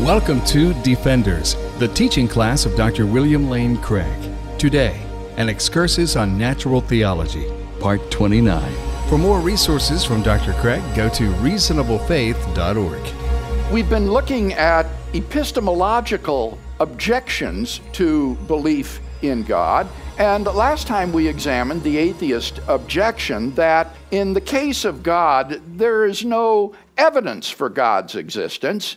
Welcome to Defenders, the teaching class of Dr. William Lane Craig. Today, an excursus on natural theology, part 29. For more resources from Dr. Craig, go to reasonablefaith.org. We've been looking at epistemological objections to belief in God. And last time we examined the atheist objection that in the case of God, there is no evidence for God's existence,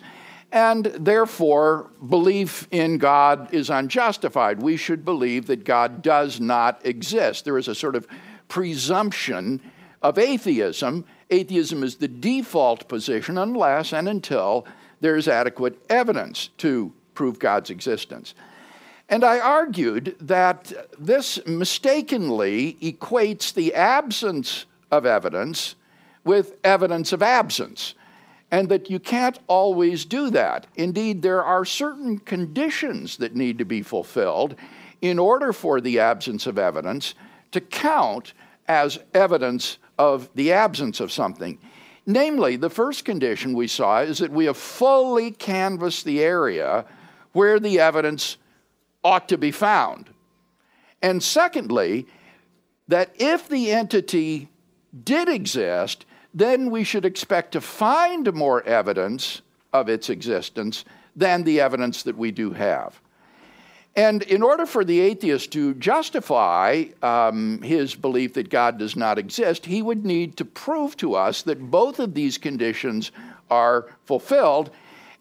and therefore belief in God is unjustified. We should believe that God does not exist. There is a sort of presumption of atheism. Atheism is the default position unless and until there's adequate evidence to prove God's existence. And I argued that this mistakenly equates the absence of evidence with evidence of absence, and that you can't always do that. Indeed, there are certain conditions that need to be fulfilled in order for the absence of evidence to count as evidence of the absence of something. Namely, the first condition we saw is that we have fully canvassed the area where the evidence ought to be found. And secondly, that if the entity did exist, then we should expect to find more evidence of its existence than the evidence that we do have. And in order for the atheist to justify um, his belief that God does not exist, he would need to prove to us that both of these conditions are fulfilled.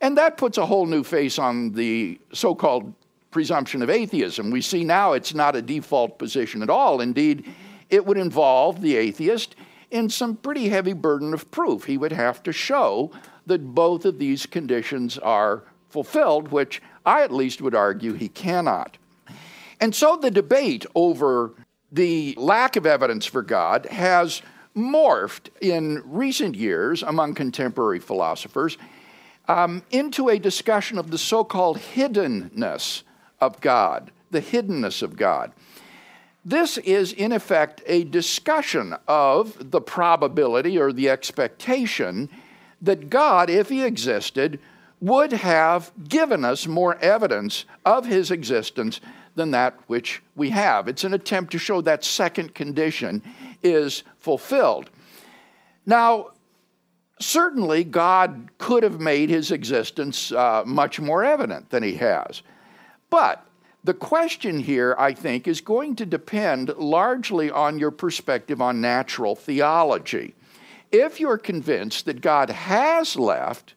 And that puts a whole new face on the so called presumption of atheism. We see now it's not a default position at all. Indeed, it would involve the atheist in some pretty heavy burden of proof. He would have to show that both of these conditions are fulfilled, which I at least would argue he cannot. And so the debate over the lack of evidence for God has morphed in recent years among contemporary philosophers um, into a discussion of the so called hiddenness of God, the hiddenness of God. This is, in effect, a discussion of the probability or the expectation that God, if He existed, would have given us more evidence of His existence than that which we have. It's an attempt to show that second condition is fulfilled. Now, certainly, God could have made His existence uh, much more evident than He has. But the question here, I think, is going to depend largely on your perspective on natural theology. If you're convinced that God has left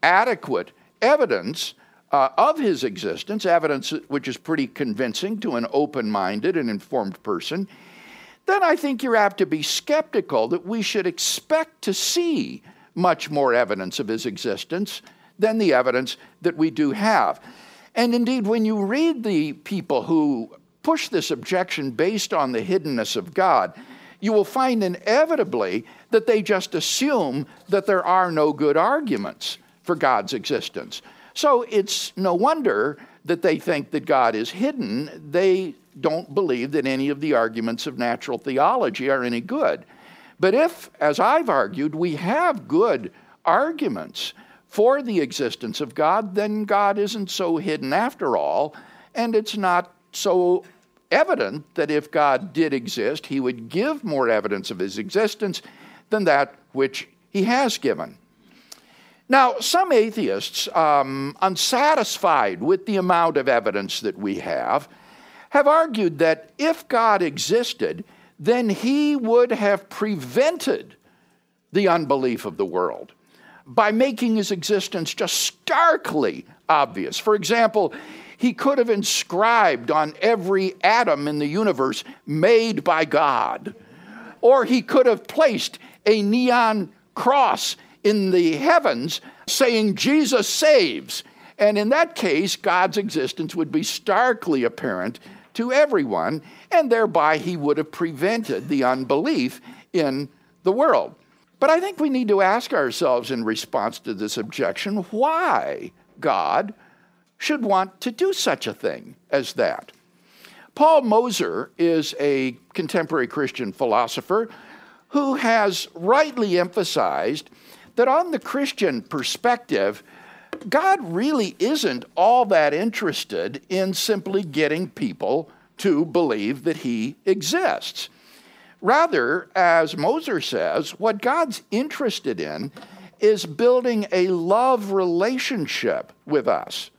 adequate evidence uh, of his existence, evidence which is pretty convincing to an open minded and informed person, then I think you're apt to be skeptical that we should expect to see much more evidence of his existence than the evidence that we do have. And indeed, when you read the people who push this objection based on the hiddenness of God, you will find inevitably that they just assume that there are no good arguments for God's existence. So it's no wonder that they think that God is hidden. They don't believe that any of the arguments of natural theology are any good. But if, as I've argued, we have good arguments for the existence of God, then God isn't so hidden after all, and it's not so evident that if God did exist, he would give more evidence of his existence than that which he has given. Now, some atheists, um, unsatisfied with the amount of evidence that we have, have argued that if God existed, then he would have prevented the unbelief of the world by making his existence just starkly obvious. For example, he could have inscribed on every atom in the universe, made by God. Or he could have placed a neon cross in the heavens saying, Jesus saves. And in that case, God's existence would be starkly apparent to everyone, and thereby he would have prevented the unbelief in the world. But I think we need to ask ourselves in response to this objection why God should want to do such a thing as that. Paul Moser is a contemporary Christian philosopher who has rightly emphasized that on the Christian perspective, God really isn't all that interested in simply getting people to believe that He exists. Rather, as Moser says, what God's interested in is building a love relationship with us,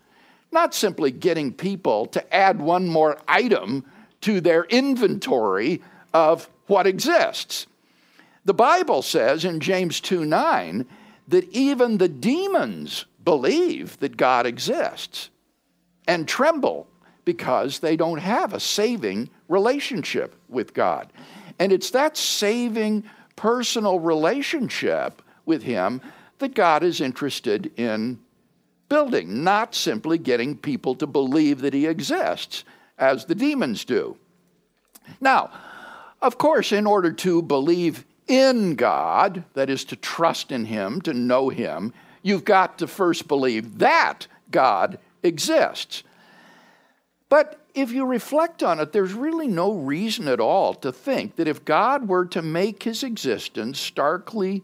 not simply getting people to add one more item to their inventory of what exists. The Bible says in James 2 9 that even the demons believe that God exists and tremble because they don't have a saving relationship with God. And it's that saving personal relationship with Him that God is interested in building, not simply getting people to believe that He exists, as the demons do. Now, of course, in order to believe in God, that is to trust in Him, to know Him, you've got to first believe that God exists. But if you reflect on it, there's really no reason at all to think that if God were to make his existence starkly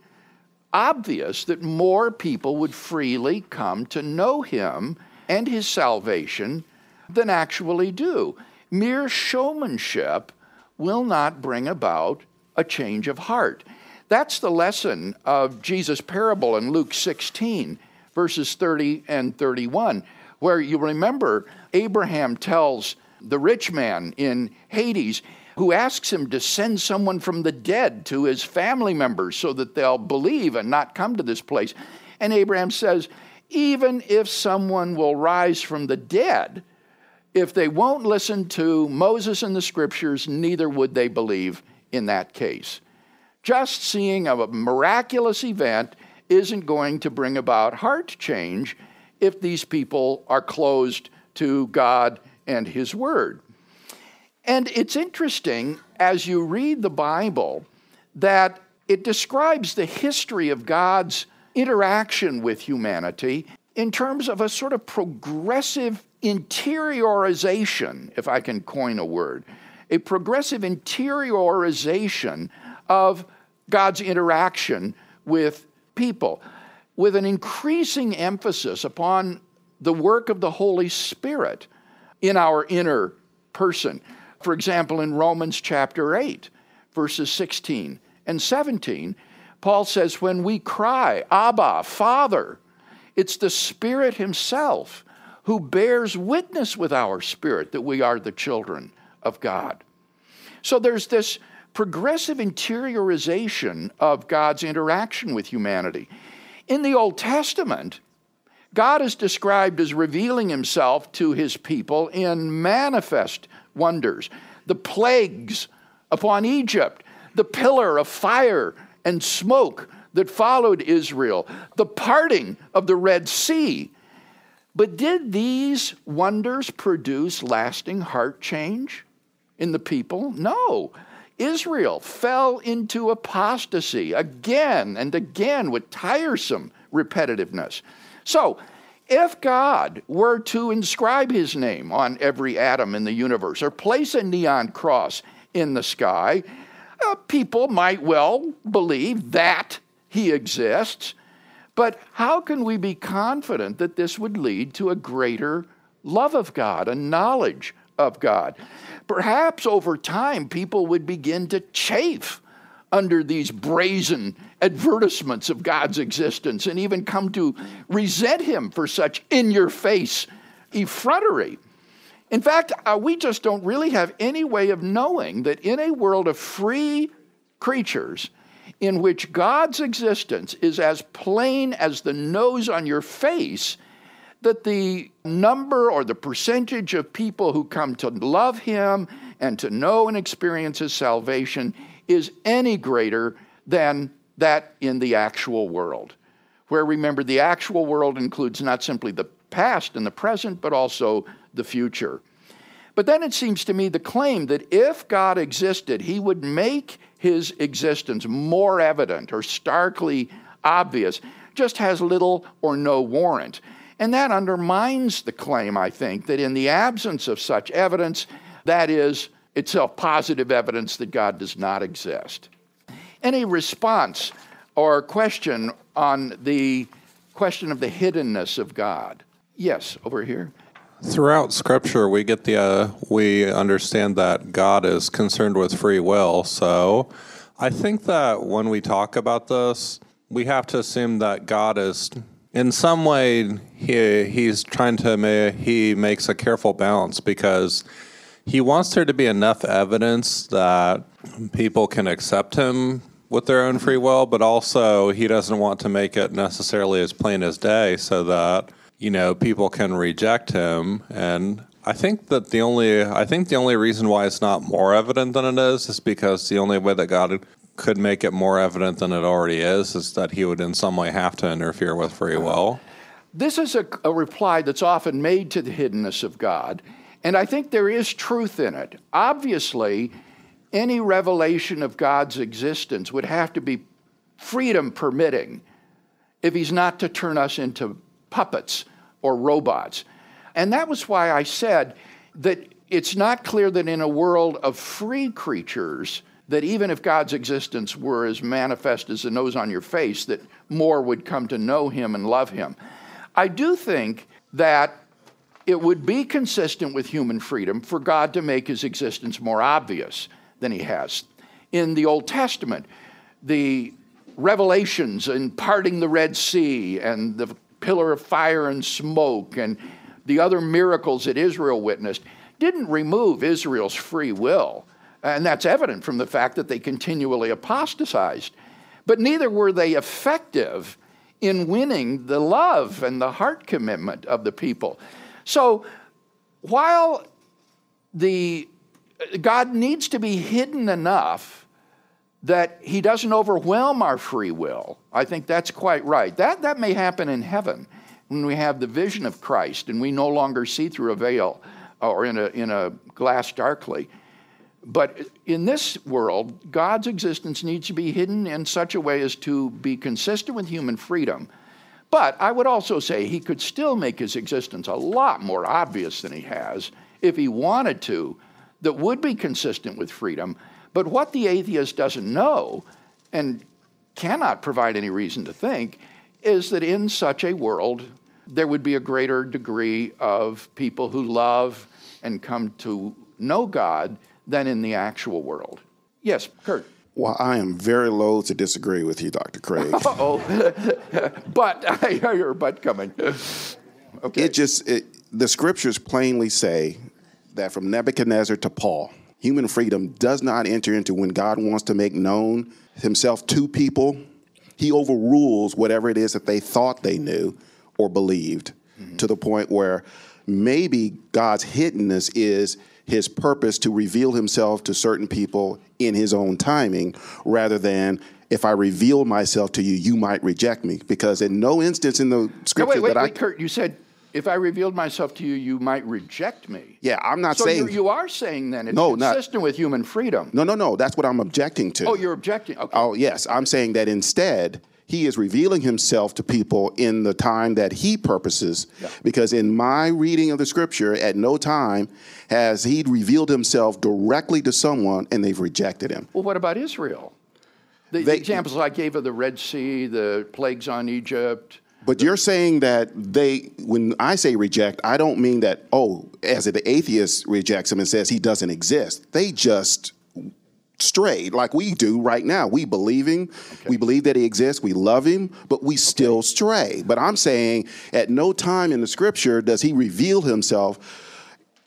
obvious, that more people would freely come to know him and his salvation than actually do. Mere showmanship will not bring about a change of heart. That's the lesson of Jesus' parable in Luke 16, verses 30 and 31, where you remember Abraham tells the rich man in Hades, who asks him to send someone from the dead to his family members so that they'll believe and not come to this place. And Abraham says, even if someone will rise from the dead, if they won't listen to Moses and the scriptures, neither would they believe in that case. Just seeing a miraculous event isn't going to bring about heart change if these people are closed to God and His Word. And it's interesting as you read the Bible that it describes the history of God's interaction with humanity in terms of a sort of progressive interiorization, if I can coin a word, a progressive interiorization of God's interaction with people, with an increasing emphasis upon the work of the Holy Spirit in our inner person. For example, in Romans chapter 8, verses 16 and 17, Paul says, When we cry, Abba, Father, it's the Spirit Himself who bears witness with our spirit that we are the children of God. So there's this progressive interiorization of God's interaction with humanity. In the Old Testament, God is described as revealing himself to his people in manifest wonders. The plagues upon Egypt, the pillar of fire and smoke that followed Israel, the parting of the Red Sea. But did these wonders produce lasting heart change in the people? No. Israel fell into apostasy again and again with tiresome repetitiveness. So, if God were to inscribe his name on every atom in the universe or place a neon cross in the sky, uh, people might well believe that he exists. But how can we be confident that this would lead to a greater love of God, a knowledge of God? Perhaps over time, people would begin to chafe under these brazen advertisements of God's existence and even come to resent him for such in your face effrontery. In fact, uh, we just don't really have any way of knowing that in a world of free creatures, in which God's existence is as plain as the nose on your face, that the number or the percentage of people who come to love Him and to know and experience His salvation is any greater than that in the actual world. Where remember, the actual world includes not simply the past and the present, but also the future. But then it seems to me the claim that if God existed, he would make his existence more evident or starkly obvious just has little or no warrant. And that undermines the claim, I think, that in the absence of such evidence, that is itself positive evidence that God does not exist. Any response or question on the question of the hiddenness of God. Yes, over here. Throughout Scripture, we get the uh, we understand that God is concerned with free will. So, I think that when we talk about this, we have to assume that God is, in some way, he he's trying to ma- he makes a careful balance because he wants there to be enough evidence that people can accept him with their own free will, but also he doesn't want to make it necessarily as plain as day so that you know people can reject him. And I think that the only I think the only reason why it's not more evident than it is is because the only way that God could make it more evident than it already is is that he would in some way have to interfere with free will. This is a, a reply that's often made to the hiddenness of God, and I think there is truth in it. Obviously, any revelation of God's existence would have to be freedom permitting if he's not to turn us into puppets or robots. And that was why I said that it's not clear that in a world of free creatures, that even if God's existence were as manifest as the nose on your face, that more would come to know him and love him. I do think that it would be consistent with human freedom for God to make his existence more obvious than he has. In the Old Testament, the revelations in parting the Red Sea and the pillar of fire and smoke and the other miracles that Israel witnessed didn't remove Israel's free will. And that's evident from the fact that they continually apostatized. But neither were they effective in winning the love and the heart commitment of the people. So while the God needs to be hidden enough that he doesn't overwhelm our free will. I think that's quite right. That, that may happen in heaven when we have the vision of Christ and we no longer see through a veil or in a, in a glass darkly. But in this world, God's existence needs to be hidden in such a way as to be consistent with human freedom. But I would also say he could still make his existence a lot more obvious than he has if he wanted to, that would be consistent with freedom. But what the atheist doesn't know and cannot provide any reason to think is that in such a world, there would be a greater degree of people who love and come to know God than in the actual world. Yes, Kurt. Well, I am very loath to disagree with you, Dr. Craig. oh, but I hear your butt coming. Okay. It just, it, the scriptures plainly say that from Nebuchadnezzar to Paul, human freedom does not enter into when God wants to make known himself to people. He overrules whatever it is that they thought they knew or believed mm-hmm. to the point where maybe God's hiddenness is his purpose to reveal himself to certain people in his own timing rather than if I reveal myself to you, you might reject me. Because in no instance in the scripture no, wait, wait, that wait, I Kurt, you said if I revealed myself to you, you might reject me. Yeah, I'm not so saying. So you are saying then it's no, consistent not, with human freedom. No, no, no. That's what I'm objecting to. Oh, you're objecting. Okay. Oh, yes. I'm saying that instead he is revealing himself to people in the time that he purposes. Yeah. Because in my reading of the scripture, at no time has he revealed himself directly to someone and they've rejected him. Well, what about Israel? The, they, the examples I gave of the Red Sea, the plagues on Egypt. But you're saying that they, when I say reject, I don't mean that, oh, as the atheist rejects him and says he doesn't exist. They just strayed like we do right now. We believe him, okay. we believe that he exists, we love him, but we still stray. But I'm saying at no time in the scripture does he reveal himself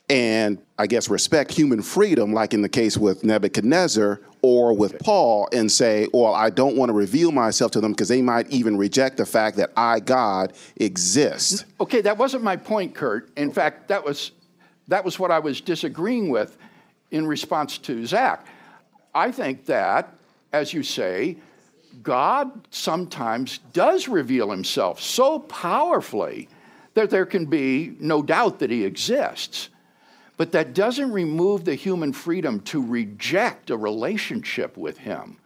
and I guess respect human freedom, like in the case with Nebuchadnezzar or with okay. Paul, and say, well, I don't want to reveal myself to them because they might even reject the fact that I, God, exist. Okay, that wasn't my point, Kurt. In fact, that was that was what I was disagreeing with in response to Zach. I think that, as you say, God sometimes does reveal himself so powerfully that there can be no doubt that he exists. But that doesn't remove the human freedom to reject a relationship with him.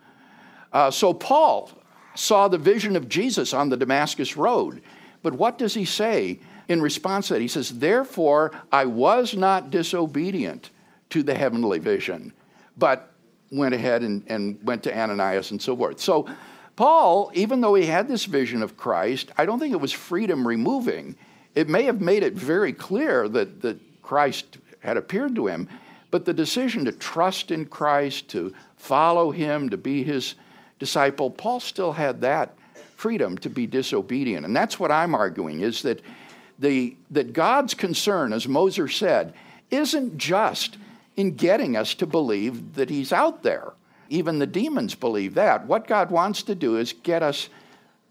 Uh, so Paul saw the vision of Jesus on the Damascus Road. But what does he say in response to that? He says, Therefore, I was not disobedient to the heavenly vision, but went ahead and, and went to Ananias and so forth. So Paul, even though he had this vision of Christ, I don't think it was freedom removing. It may have made it very clear that, that Christ had appeared to him, but the decision to trust in Christ, to follow him, to be his disciple, Paul still had that freedom to be disobedient. And that's what I'm arguing is that the that God's concern, as Moser said, isn't just in getting us to believe that he's out there. Even the demons believe that. What God wants to do is get us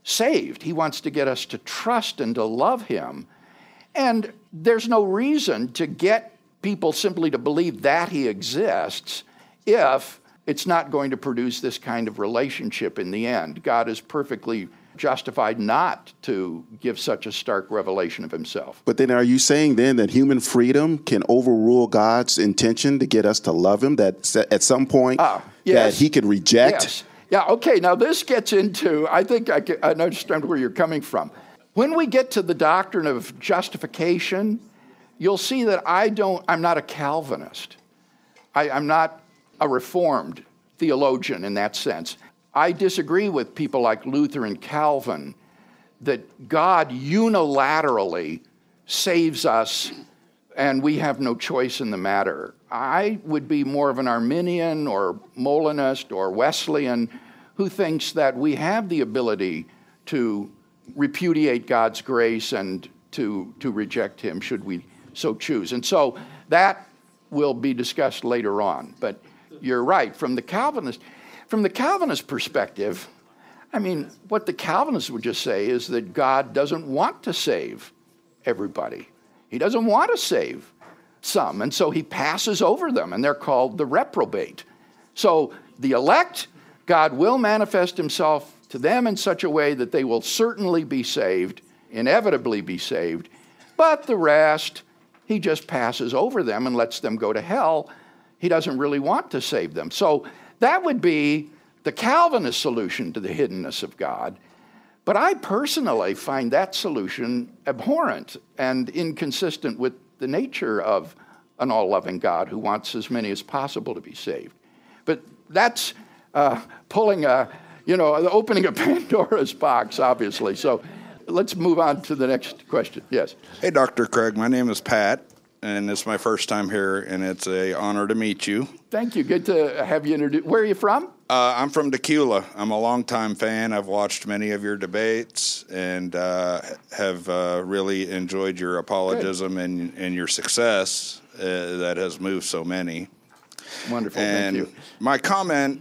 saved. He wants to get us to trust and to love him. And there's no reason to get people simply to believe that he exists if it's not going to produce this kind of relationship in the end. God is perfectly justified not to give such a stark revelation of himself. But then are you saying then that human freedom can overrule God's intention to get us to love him that at some point ah, yes. that he could reject? Yes. Yeah, okay, now this gets into, I think I, can, I understand where you're coming from. When we get to the doctrine of justification, you'll see that I don't, I'm not a Calvinist. I, I'm not a Reformed theologian in that sense. I disagree with people like Luther and Calvin that God unilaterally saves us and we have no choice in the matter. I would be more of an Arminian or Molinist or Wesleyan who thinks that we have the ability to repudiate God's grace and to, to reject Him should we so choose. And so that will be discussed later on. But you're right. From the Calvinist, from the Calvinist perspective, I mean, what the Calvinists would just say is that God doesn't want to save everybody. He doesn't want to save some, and so he passes over them, and they're called the reprobate. So the elect, God will manifest himself to them in such a way that they will certainly be saved, inevitably be saved, but the rest, he just passes over them and lets them go to hell. He doesn't really want to save them. So that would be the Calvinist solution to the hiddenness of God. But I personally find that solution abhorrent and inconsistent with the nature of an all loving God who wants as many as possible to be saved. But that's uh, pulling a, you know, opening a Pandora's box, obviously. So let's move on to the next question. Yes. Hey, Dr. Craig. My name is Pat, and it's my first time here, and it's a honor to meet you. Thank you. Good to have you introduced. Where are you from? Uh, I'm from Dacula. I'm a longtime fan. I've watched many of your debates and uh, have uh, really enjoyed your apologism and, and your success uh, that has moved so many. Wonderful. And Thank you. My comment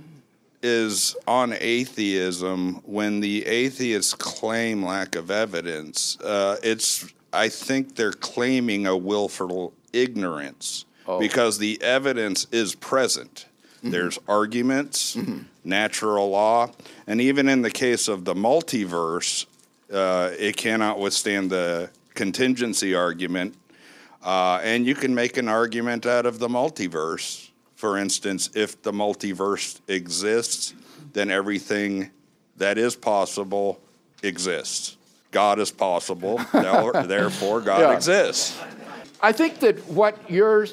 is on atheism when the atheists claim lack of evidence. Uh, it's I think they're claiming a willful ignorance oh. because the evidence is present. Mm-hmm. There's arguments, mm-hmm. natural law, and even in the case of the multiverse, uh, it cannot withstand the contingency argument. Uh, and you can make an argument out of the multiverse for instance, if the multiverse exists, then everything that is possible exists. God is possible, therefore, God yeah. exists. I think that what you're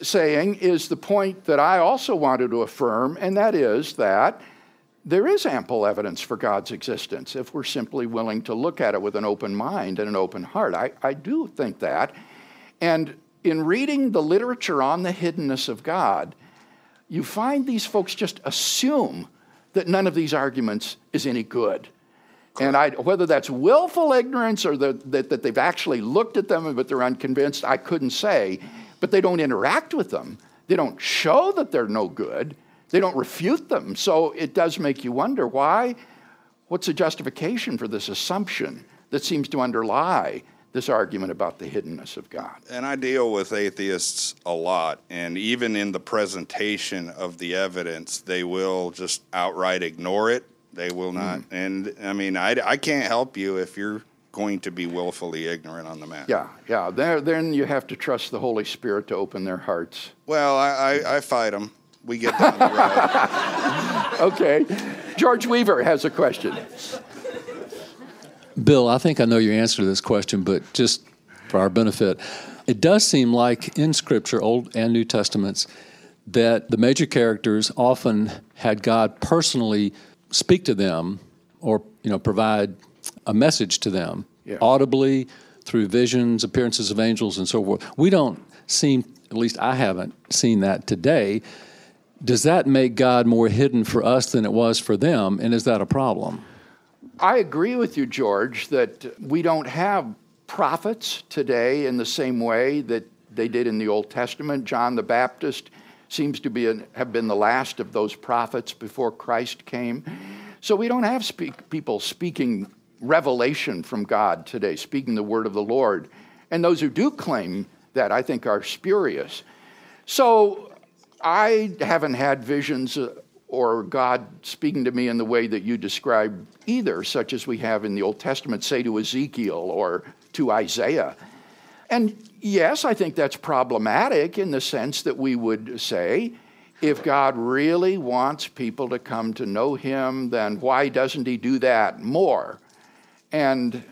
saying is the point that I also wanted to affirm, and that is that there is ample evidence for God's existence if we're simply willing to look at it with an open mind and an open heart. I, I do think that. And in reading the literature on the hiddenness of God, you find these folks just assume that none of these arguments is any good. And I, whether that's willful ignorance or the, that, that they've actually looked at them but they're unconvinced, I couldn't say. But they don't interact with them. They don't show that they're no good. They don't refute them. So it does make you wonder why? What's the justification for this assumption that seems to underlie this argument about the hiddenness of God. And I deal with atheists a lot, and even in the presentation of the evidence, they will just outright ignore it. They will not. Mm. And I mean, I, I can't help you if you're going to be willfully ignorant on the matter. Yeah, yeah. There, then you have to trust the Holy Spirit to open their hearts. Well, I, I, I fight them. We get down the road. okay. George Weaver has a question. Bill, I think I know your answer to this question, but just for our benefit, it does seem like in Scripture, Old and New Testaments, that the major characters often had God personally speak to them or you know provide a message to them Yeah. audibly through visions, appearances of angels, and so forth. We don't seem, at least I haven't seen that today. Does that make God more hidden for us than it was for them? And is that a problem? I agree with you, George, that we don't have prophets today in the same way that they did in the Old Testament. John the Baptist seems to be an, have been the last of those prophets before Christ came. So we don't have speak, people speaking revelation from God today, speaking the word of the Lord. And those who do claim that, I think, are spurious. So I haven't had visions uh, or God speaking to me in the way that you describe either, such as we have in the Old Testament, say to Ezekiel or to Isaiah. And yes, I think that's problematic in the sense that we would say, if God really wants people to come to know Him, then why doesn't He do that more? And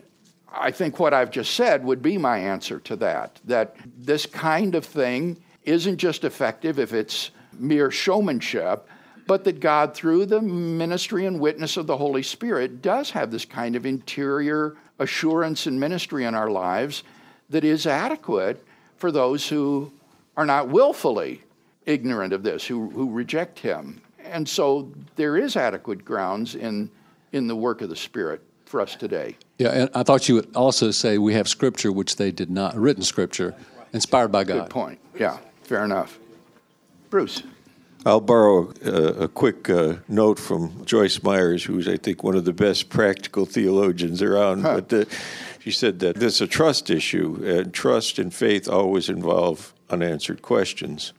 I think what I've just said would be my answer to that that this kind of thing isn't just effective if it's mere showmanship, but that God, through the ministry and witness of the Holy Spirit, does have this kind of interior assurance and ministry in our lives that is adequate for those who are not willfully ignorant of this, who, who reject Him. And so there is adequate grounds in, in the work of the Spirit for us today. Yeah, and I thought you would also say we have scripture which they did not, written scripture, inspired by God. Good point. Yeah, fair enough. Bruce. I'll borrow a, a quick uh, note from Joyce Myers, who's, I think, one of the best practical theologians around. Huh. But uh, she said that this is a trust issue, and trust and faith always involve unanswered questions.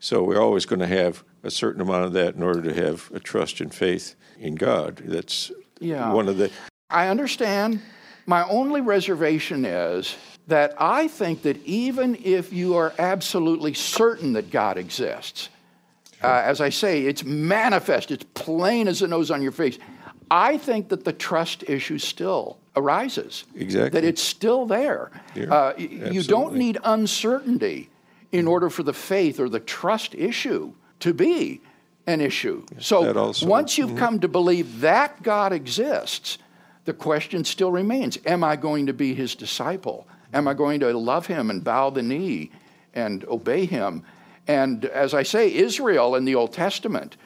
So we're always going to have a certain amount of that in order to have a trust and faith in God. That's Yeah. one of the. I understand. My only reservation is that I think that even if you are absolutely certain that God exists, uh, as I say, it's manifest, it's plain as the nose on your face. I think that the trust issue still arises. Exactly. That it's still there. Yeah, Uh, you don't need uncertainty in order for the faith or the trust issue to be an issue. So once you've come to believe that God exists, the question still remains Am I going to be his disciple? Am I going to love him and bow the knee and obey him? And as I say, Israel in the Old Testament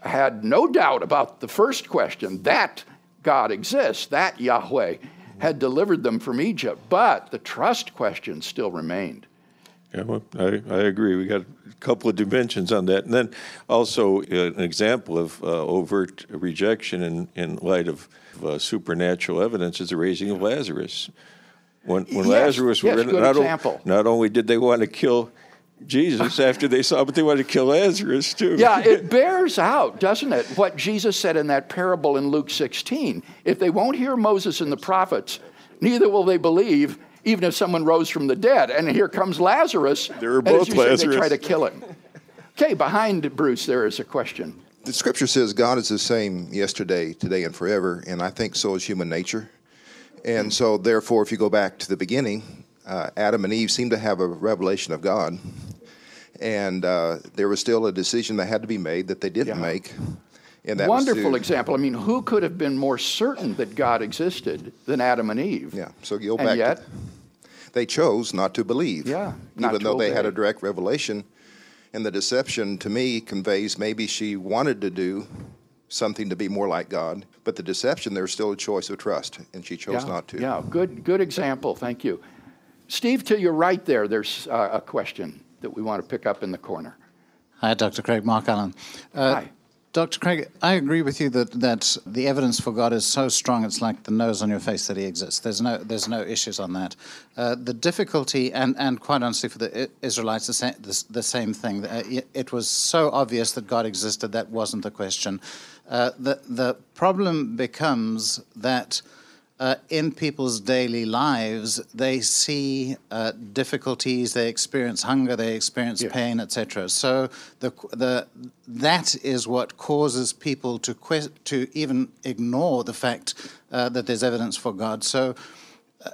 had no doubt about the first question that God exists, that Yahweh had delivered them from Egypt. But the trust question still remained. Yeah, well, I, I agree. We got a couple of dimensions on that. And then also uh, an example of uh, overt rejection in, in light of uh, supernatural evidence is the raising of Lazarus. When, when Yes, Lazarus yes, not, not only did they want to kill Jesus after they saw, but they wanted to kill Lazarus too. Yeah, it bears out, doesn't it, what Jesus said in that parable in Luke 16. If they won't hear Moses and the prophets, neither will they believe, even if someone rose from the dead. And here comes Lazarus. They were and as both you said, Lazarus. They try to kill him. Okay, behind Bruce, there is a question. The scripture says God is the same yesterday, today, and forever, and I think so is human nature. And so, therefore, if you go back to the beginning, uh, Adam and Eve seem to have a revelation of God, and uh, there was still a decision that had to be made that they didn't Yeah. make. And that Wonderful to- example. I mean, who could have been more certain that God existed than Adam and Eve? Yeah. So you go And back. yet, to, they chose not to believe. Yeah, not Even though they had a direct revelation, and the deception to me conveys maybe she wanted to do something to be more like God, but the deception there's still a choice of trust, and she chose yeah, not to. Yeah, good, good example. Thank you. Steve, to your right there, there's uh, a question that we want to pick up in the corner. Hi, Dr. Craig. Mark Allen. Uh, Hi. Dr. Craig, I agree with you that, that the evidence for God is so strong it's like the nose on your face that He exists. There's no, there's no issues on that. Uh, the difficulty, and, and quite honestly, for the Israelites, the, sa- the, the same thing. Uh, it, it was so obvious that God existed, that wasn't the question. Uh, the, the problem becomes that uh, in people's daily lives, they see uh, difficulties, they experience hunger, they experience Yeah. pain, etc. So the, the, that is what causes people to, que- to even ignore the fact uh, that there's evidence for God. So, uh,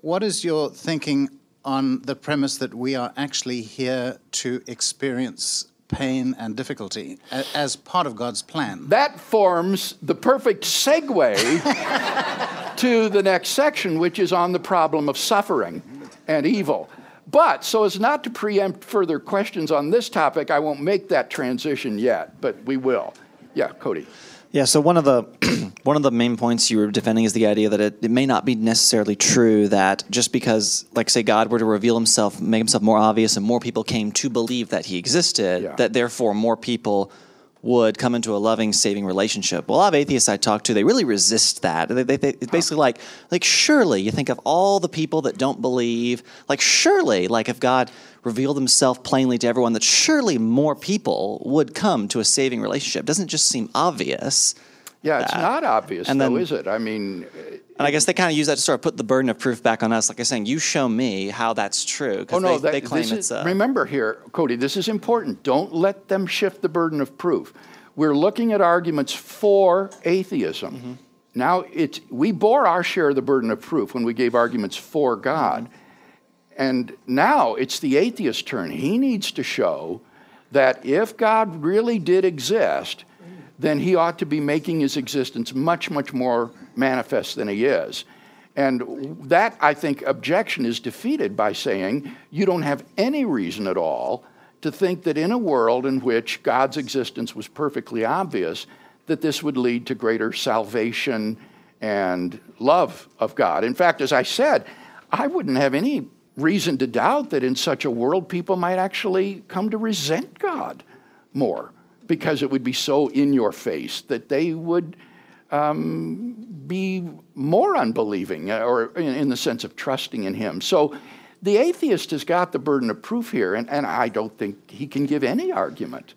what is your thinking on the premise that we are actually here to experience pain, and difficulty as part of God's plan. That forms the perfect segue to the next section, which is on the problem of suffering and evil. But so as not to preempt further questions on this topic, I won't make that transition yet, but we will. Yeah, Cody. Yeah, so one of the one of the main points you were defending is the idea that it, it may not be necessarily true that just because, like, say, God were to reveal Himself, make Himself more obvious, and more people came to believe that He existed, Yeah. that therefore more people would come into a loving, saving relationship. Well, a lot of atheists I talk to, they really resist that. They, they, they, it's basically like, like surely you think of all the people that don't believe, like surely, like if God revealed Himself plainly to everyone, that surely more people would come to a saving relationship. Doesn't it just seem obvious? Yeah, it's not obvious, And though, then- is it? I mean, And I guess they kind of use that to sort of put the burden of proof back on us, like I'm saying, you show me how that's true. oh no, they, that, they claim it's is, a, remember here, Cody, this is important. Don't let them shift the burden of proof. We're looking at arguments for atheism. Mm-hmm. Now, it's, we bore our share of the burden of proof when we gave arguments for God. Mm-hmm. And now it's the atheist's turn. He needs to show that if God really did exist, then he ought to be making his existence much, much more manifest than he is. And that, I think, objection is defeated by saying you don't have any reason at all to think that in a world in which God's existence was perfectly obvious, that this would lead to greater salvation and love of God. In fact, as I said, I wouldn't have any reason to doubt that in such a world people might actually come to resent God more because it would be so in your face that they would um, be more unbelieving uh, or in, in the sense of trusting in Him. So the atheist has got the burden of proof here, and, and I don't think he can give any argument.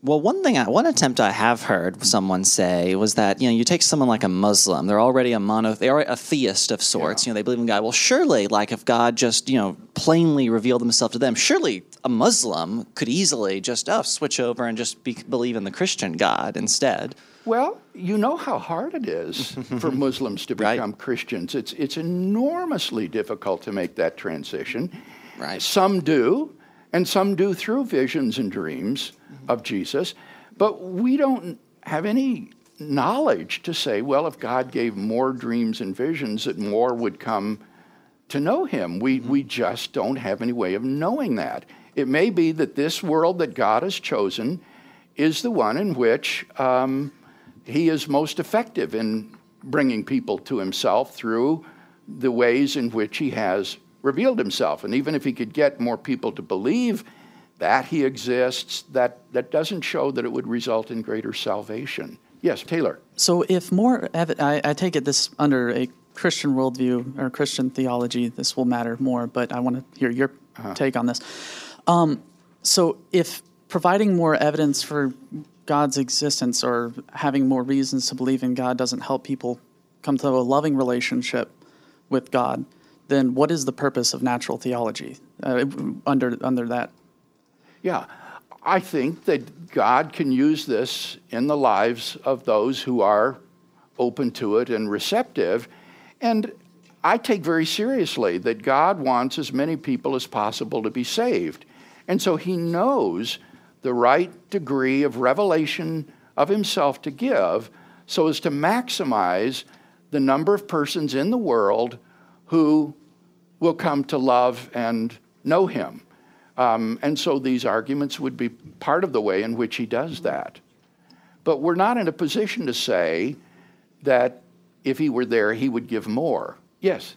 Well, one thing, I, one attempt I have heard someone say was that you know you take someone like a Muslim, they're already a mono, they are a theist of sorts. You know, they believe in God. Well, surely, like if God just you know plainly revealed Himself to them, surely a Muslim could easily just oh switch over and just be, believe in the Christian God instead. Well, you know how hard it is for Muslims to Right. become Christians. It's, it's enormously difficult to make that transition. Right. Some do, and some do through visions and dreams of Jesus, but we don't have any knowledge to say, well, if God gave more dreams and visions, that more would come to know him. We, we just don't have any way of knowing that. It may be that this world that God has chosen is the one in which um, he is most effective in bringing people to himself through the ways in which he has revealed himself. And even if he could get more people to believe that he exists, that, that doesn't show that it would result in greater salvation. Yes, Taylor. So, if more, evi- I, I take it this under a Christian worldview or Christian theology, this will matter more. But I want to hear your take on this. Um, so, if providing more evidence for God's existence or having more reasons to believe in God doesn't help people come to a loving relationship with God, then what is the purpose of natural theology uh, under under that? Yeah, I think that God can use this in the lives of those who are open to it and receptive. And I take very seriously that God wants as many people as possible to be saved. And so he knows the right degree of revelation of himself to give so as to maximize the number of persons in the world who will come to love and know him. Um, and so these arguments would be part of the way in which he does that. But we're not in a position to say that if he were there, he would give more. Yes.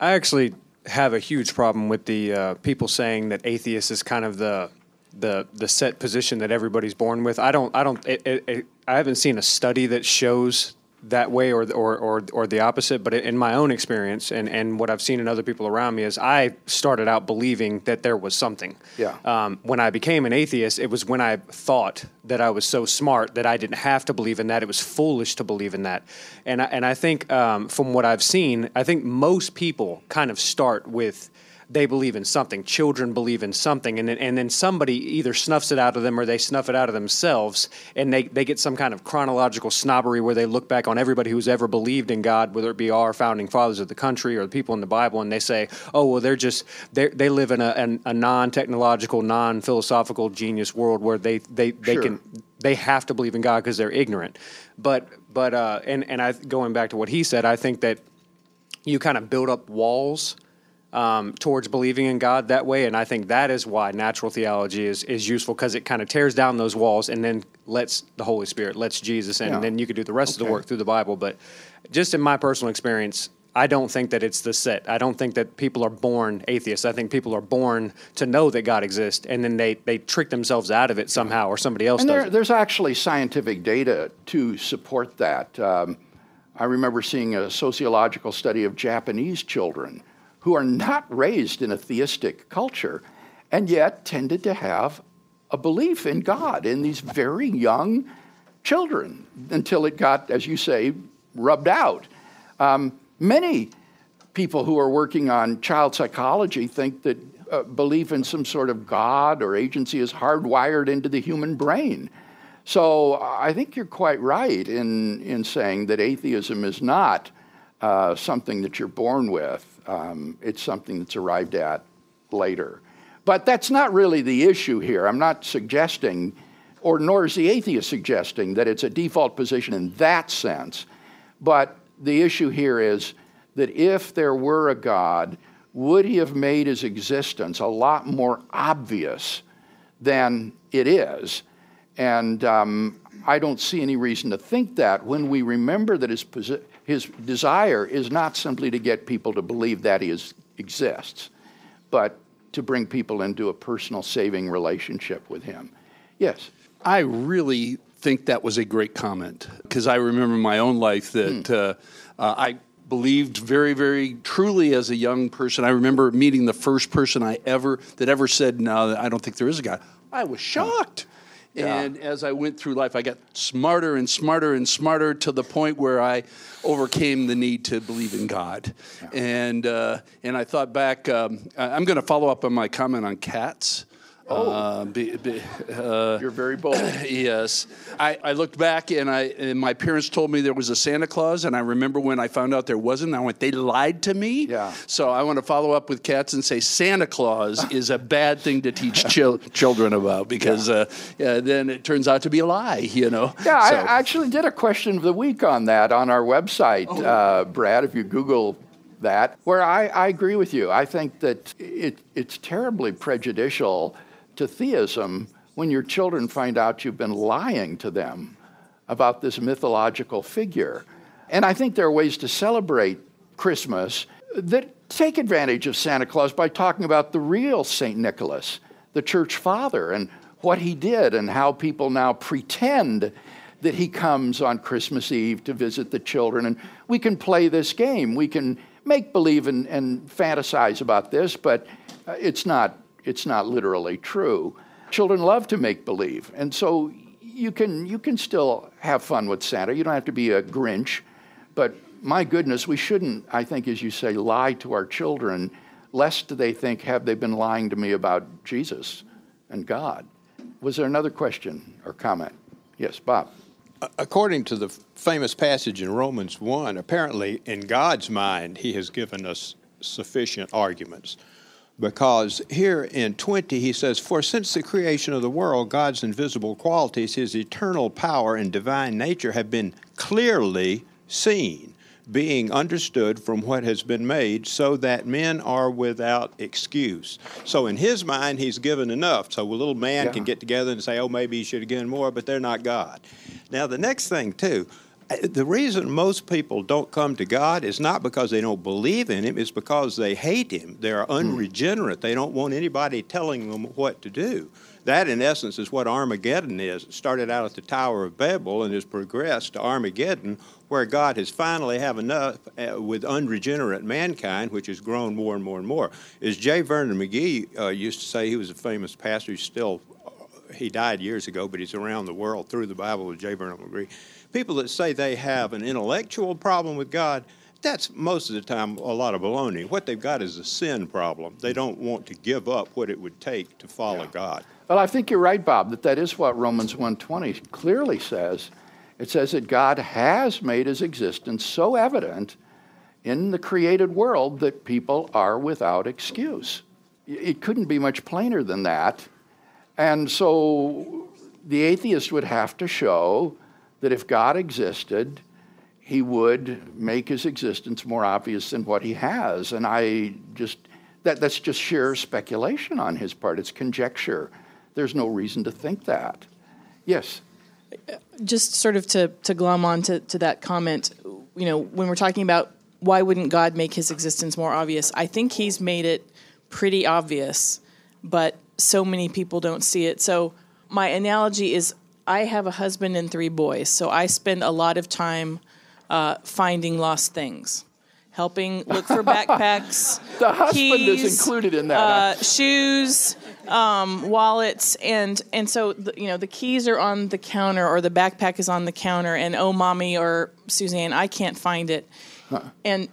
I actually have a huge problem with the uh, people saying that atheist is kind of the the the set position that everybody's born with. I don't I don't it, it, it, I haven't seen a study that shows that way or or or, or the opposite. But in my own experience and, and what I've seen in other people around me is I started out believing that there was something. Yeah. Um, when I became an atheist, it was when I thought that I was so smart that I didn't have to believe in that. It was foolish to believe in that. And I, and I think um, from what I've seen, I think most people kind of start with they believe in something. Children believe in something, and then, and then somebody either snuffs it out of them or they snuff it out of themselves, and they, they get some kind of chronological snobbery where they look back on everybody who's ever believed in God, whether it be our founding fathers of the country or the people in the Bible, and they say, oh, well, they're just, they they live in a, an, a non technological, non philosophical genius world where they, they, they Sure. can they have to believe in God because they're ignorant. But but uh, and and I going back to what he said, I think that you kind of build up walls um, towards believing in God that way, and I think that is why natural theology is is useful because it kind of tears down those walls and then lets the Holy Spirit, lets Jesus in, Yeah. and then you could do the rest of the work through the Bible. But just in my personal experience. I don't think that it's the set. I don't think that people are born atheists. I think people are born to know that God exists, and then they, they trick themselves out of it somehow, or somebody else And does there, there's actually scientific data to support that. Um, I remember seeing a sociological study of Japanese children who are not raised in a theistic culture and yet tended to have a belief in God in these very young children until it got, as you say, rubbed out. Um, many people who are working on child psychology think that uh, belief in some sort of God or agency is hardwired into the human brain. So I think you're quite right in, in saying that atheism is not uh, something that you're born with, um, it's something that's arrived at later. But that's not really the issue here. I'm not suggesting, or nor is the atheist suggesting, that it's a default position in that sense. But the issue here is that if there were a God, would he have made his existence a lot more obvious than it is? And um, I don't see any reason to think that when we remember that his, posi- his desire is not simply to get people to believe that he is, exists, but to bring people into a personal saving relationship with him. Yes. I really think that was a great comment because I remember my own life that uh, uh, I believed very, very truly as a young person. I remember meeting the first person I ever that ever said, "No, I don't think there is a God." I was shocked. And as I went through life, I got smarter and smarter and smarter to the point where I overcame the need to believe in God. And uh, and I thought back. Um, I'm going to follow up on my comment on cats. Oh, be, be, uh, You're very bold. yes. I, I looked back and I and my parents told me there was a Santa Claus, and I remember when I found out there wasn't. I went, they lied to me. Yeah. So I want to follow up with cats and say Santa Claus is a bad thing to teach chil- children about because uh, yeah, then it turns out to be a lie. You know. Yeah, So- I actually did a question of the week on that on our website, uh, Brad, if you Google that, where I, I agree with you. I think that it, it's terribly prejudicial to theism when your children find out you've been lying to them about this mythological figure. And I think there are ways to celebrate Christmas that take advantage of Santa Claus by talking about the real St. Nicholas, the church father, and what he did, and how people now pretend that he comes on Christmas Eve to visit the children. And we can play this game. We can make believe and, and fantasize about this, but uh, it's not, it's not literally true. Children love to make believe. And so you can, you can still have fun with Santa. You don't have to be a Grinch. But my goodness, we shouldn't, I think, as you say, lie to our children, lest they think, have they been lying to me about Jesus and God? Was there another question or comment? Yes, Bob. According to the famous passage in Romans 1, apparently in God's mind, He has given us sufficient arguments. Because here in 20, he says, For since the creation of the world, God's invisible qualities, His eternal power and divine nature have been clearly seen, being understood from what has been made, so that men are without excuse. So in His mind, He's given enough. So a little man Yeah. can get together and say, Oh, maybe He should have given more, but they're not God. Now, the next thing, too, the reason most people don't come to God is not because they don't believe in Him, it's because they hate Him. They're unregenerate. They don't want anybody telling them what to do. That, in essence, is what Armageddon is. It started out at the Tower of Babel and has progressed to Armageddon, where God has finally have enough uh, with unregenerate mankind, which has grown more and more and more. As J. Vernon McGee uh, used to say, he was a famous pastor. He's still he died years ago, but he's around the world through the Bible with J. Vernon McGee. People that say they have an intellectual problem with God, That's most of the time a lot of baloney. What they've got is a sin problem. They don't want to give up what it would take to follow God. Well, I think you're right, Bob, that that is what Romans 1:20 clearly says. It says that God has made his existence so evident in the created world that people are without excuse. It couldn't be much plainer than that. And so the atheist would have to show that if God existed, he would make his existence more obvious than what he has. And I just, that, that's just sheer speculation on his part. It's conjecture. There's no reason to think that. Yes. Just sort of to, to glom on to, to that comment, you know, when we're talking about why wouldn't God make his existence more obvious, I think he's made it pretty obvious, but so many people don't see it. So my analogy is I have a husband and three boys, so I spend a lot of time uh, finding lost things, helping look for backpacks. the husband keys, is included in that. Uh, shoes, um, wallets, and and so the, you know the keys are on the counter or the backpack is on the counter, and oh, mommy or Suzanne, I can't find it, huh. and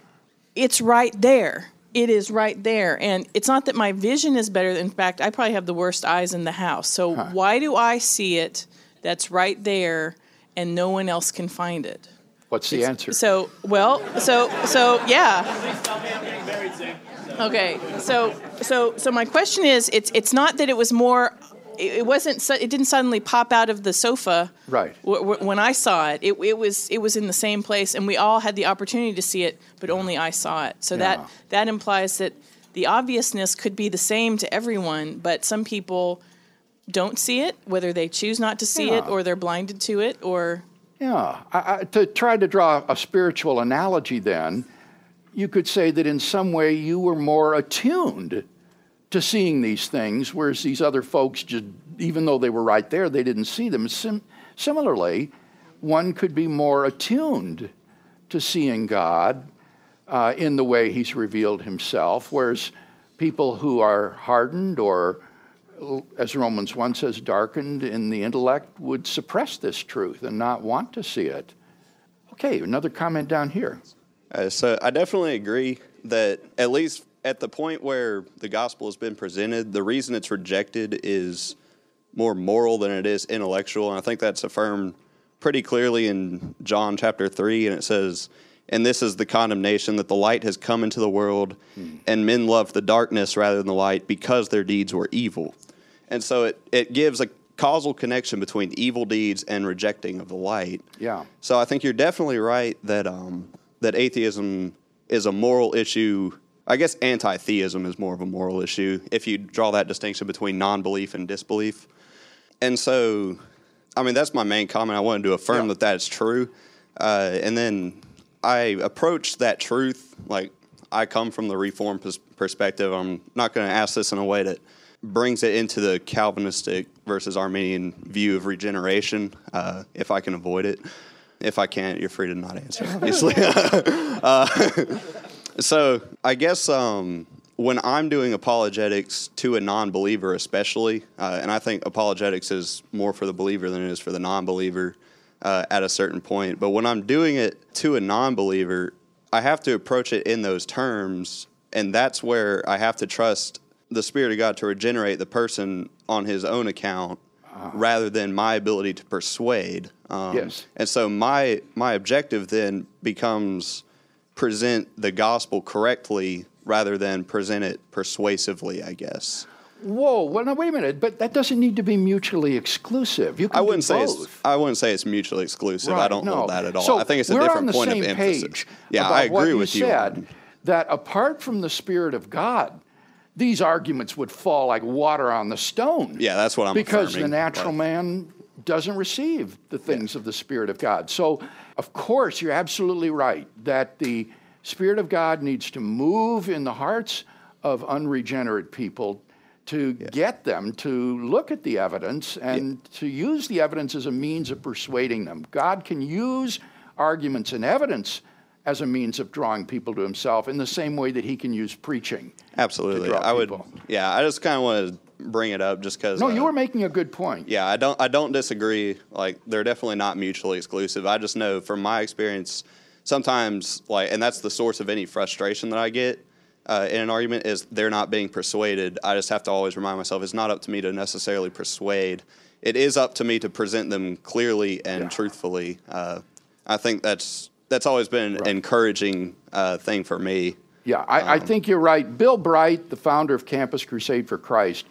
it's right there it is right there. And it's not that my vision is better. In fact, I probably have the worst eyes in the house. So huh. why do I see it that's right there and no one else can find it? What's the it's, answer? So, well, so, so, yeah. Okay, so, so, so my question is, it's, it's not that it was more it wasn't it didn't suddenly pop out of the sofa right w- w- when i saw it. it it was it was in the same place and we all had the opportunity to see it but only i saw it so yeah. that that implies that the obviousness could be the same to everyone but some people don't see it whether they choose not to see yeah. it or they're blinded to it or yeah I, I, to try to draw a spiritual analogy then you could say that in some way you were more attuned to seeing these things, whereas these other folks just, even though they were right there, they didn't see them. Sim- similarly, one could be more attuned to seeing God uh, in the way He's revealed Himself, whereas people who are hardened or, as Romans 1 says, darkened in the intellect would suppress this truth and not want to see it. Okay, another comment down here. Uh, so I definitely agree that at least at the point where the gospel has been presented, the reason it's rejected is more moral than it is intellectual. And I think that's affirmed pretty clearly in John chapter 3. And it says, And this is the condemnation that the light has come into the world, hmm. and men loved the darkness rather than the light because their deeds were evil. And so it, it gives a causal connection between evil deeds and rejecting of the light. Yeah. So I think you're definitely right that um, that atheism is a moral issue I guess anti theism is more of a moral issue if you draw that distinction between non belief and disbelief. And so, I mean, that's my main comment. I wanted to affirm yeah. that that is true. Uh, and then I approach that truth like I come from the reform pers- perspective. I'm not going to ask this in a way that brings it into the Calvinistic versus Arminian view of regeneration, uh, if I can avoid it. If I can't, you're free to not answer, obviously. uh, so I guess um, when I'm doing apologetics to a non-believer, especially, uh, and I think apologetics is more for the believer than it is for the non-believer uh, at a certain point. But when I'm doing it to a non-believer, I have to approach it in those terms, and that's where I have to trust the Spirit of God to regenerate the person on His own account, uh-huh. rather than my ability to persuade. Um, yes. And so my my objective then becomes present the gospel correctly rather than present it persuasively, I guess. Whoa! Well, now wait a minute. But that doesn't need to be mutually exclusive. You can I wouldn't say both. It's, I wouldn't say it's mutually exclusive. Right, I don't no. hold that at all. So I think it's a different point of emphasis. Yeah, I agree with you. Said that apart from the Spirit of God, these arguments would fall like water on the stone. Yeah, that's what I'm saying. because affirming. the natural right. man doesn't receive the things yeah. of the Spirit of God. So, of course, you're absolutely right that the Spirit of God needs to move in the hearts of unregenerate people to yeah. get them to look at the evidence and yeah. to use the evidence as a means of persuading them. God can use arguments and evidence as a means of drawing people to himself in the same way that he can use preaching. Absolutely. I would Yeah, I just kind of want to bring it up just because No, uh, you were making a good point. Yeah, I don't I don't disagree. Like they're definitely not mutually exclusive. I just know from my experience sometimes like, and that's the source of any frustration that I get. Uh, in an argument is they're not being persuaded. I just have to always remind myself it's not up to me to necessarily persuade. It is up to me to present them clearly and yeah. truthfully. Uh, I think that's that's always been an right. encouraging uh, thing for me. Yeah, I, um, I, think you're right. Bill Bright, the founder of Campus Crusade for Christ,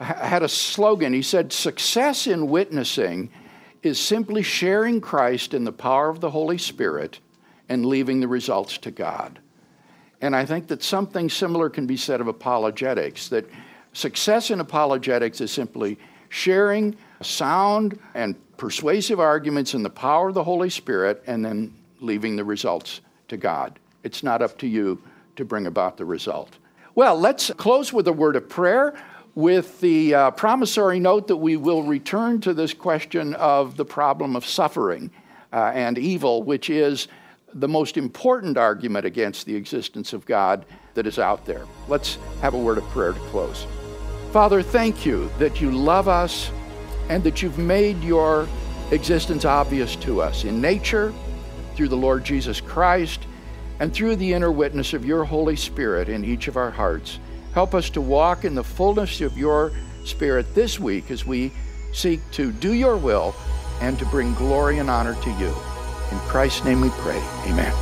ha- had a slogan. He said, "Success in witnessing is simply sharing Christ in the power of the Holy Spirit and leaving the results to God." And I think that something similar can be said of apologetics, that success in apologetics is simply sharing sound and persuasive arguments in the power of the Holy Spirit and then leaving the results to God. It's not up to you to bring about the result. Well, let's close with a word of prayer with the uh, promissory note that we will return to this question of the problem of suffering uh, and evil, which is the most important argument against the existence of God that is out there. Let's have a word of prayer to close. Father, thank you that you love us and that you've made your existence obvious to us in nature, through the Lord Jesus Christ, and through the inner witness of your Holy Spirit in each of our hearts. Help us to walk in the fullness of your Spirit this week as we seek to do your will and to bring glory and honor to you. In Christ's name we pray. Amen.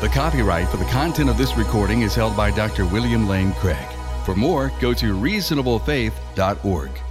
The copyright for the content of this recording is held by Dr. William Lane Craig. For more, go to reasonablefaith.org.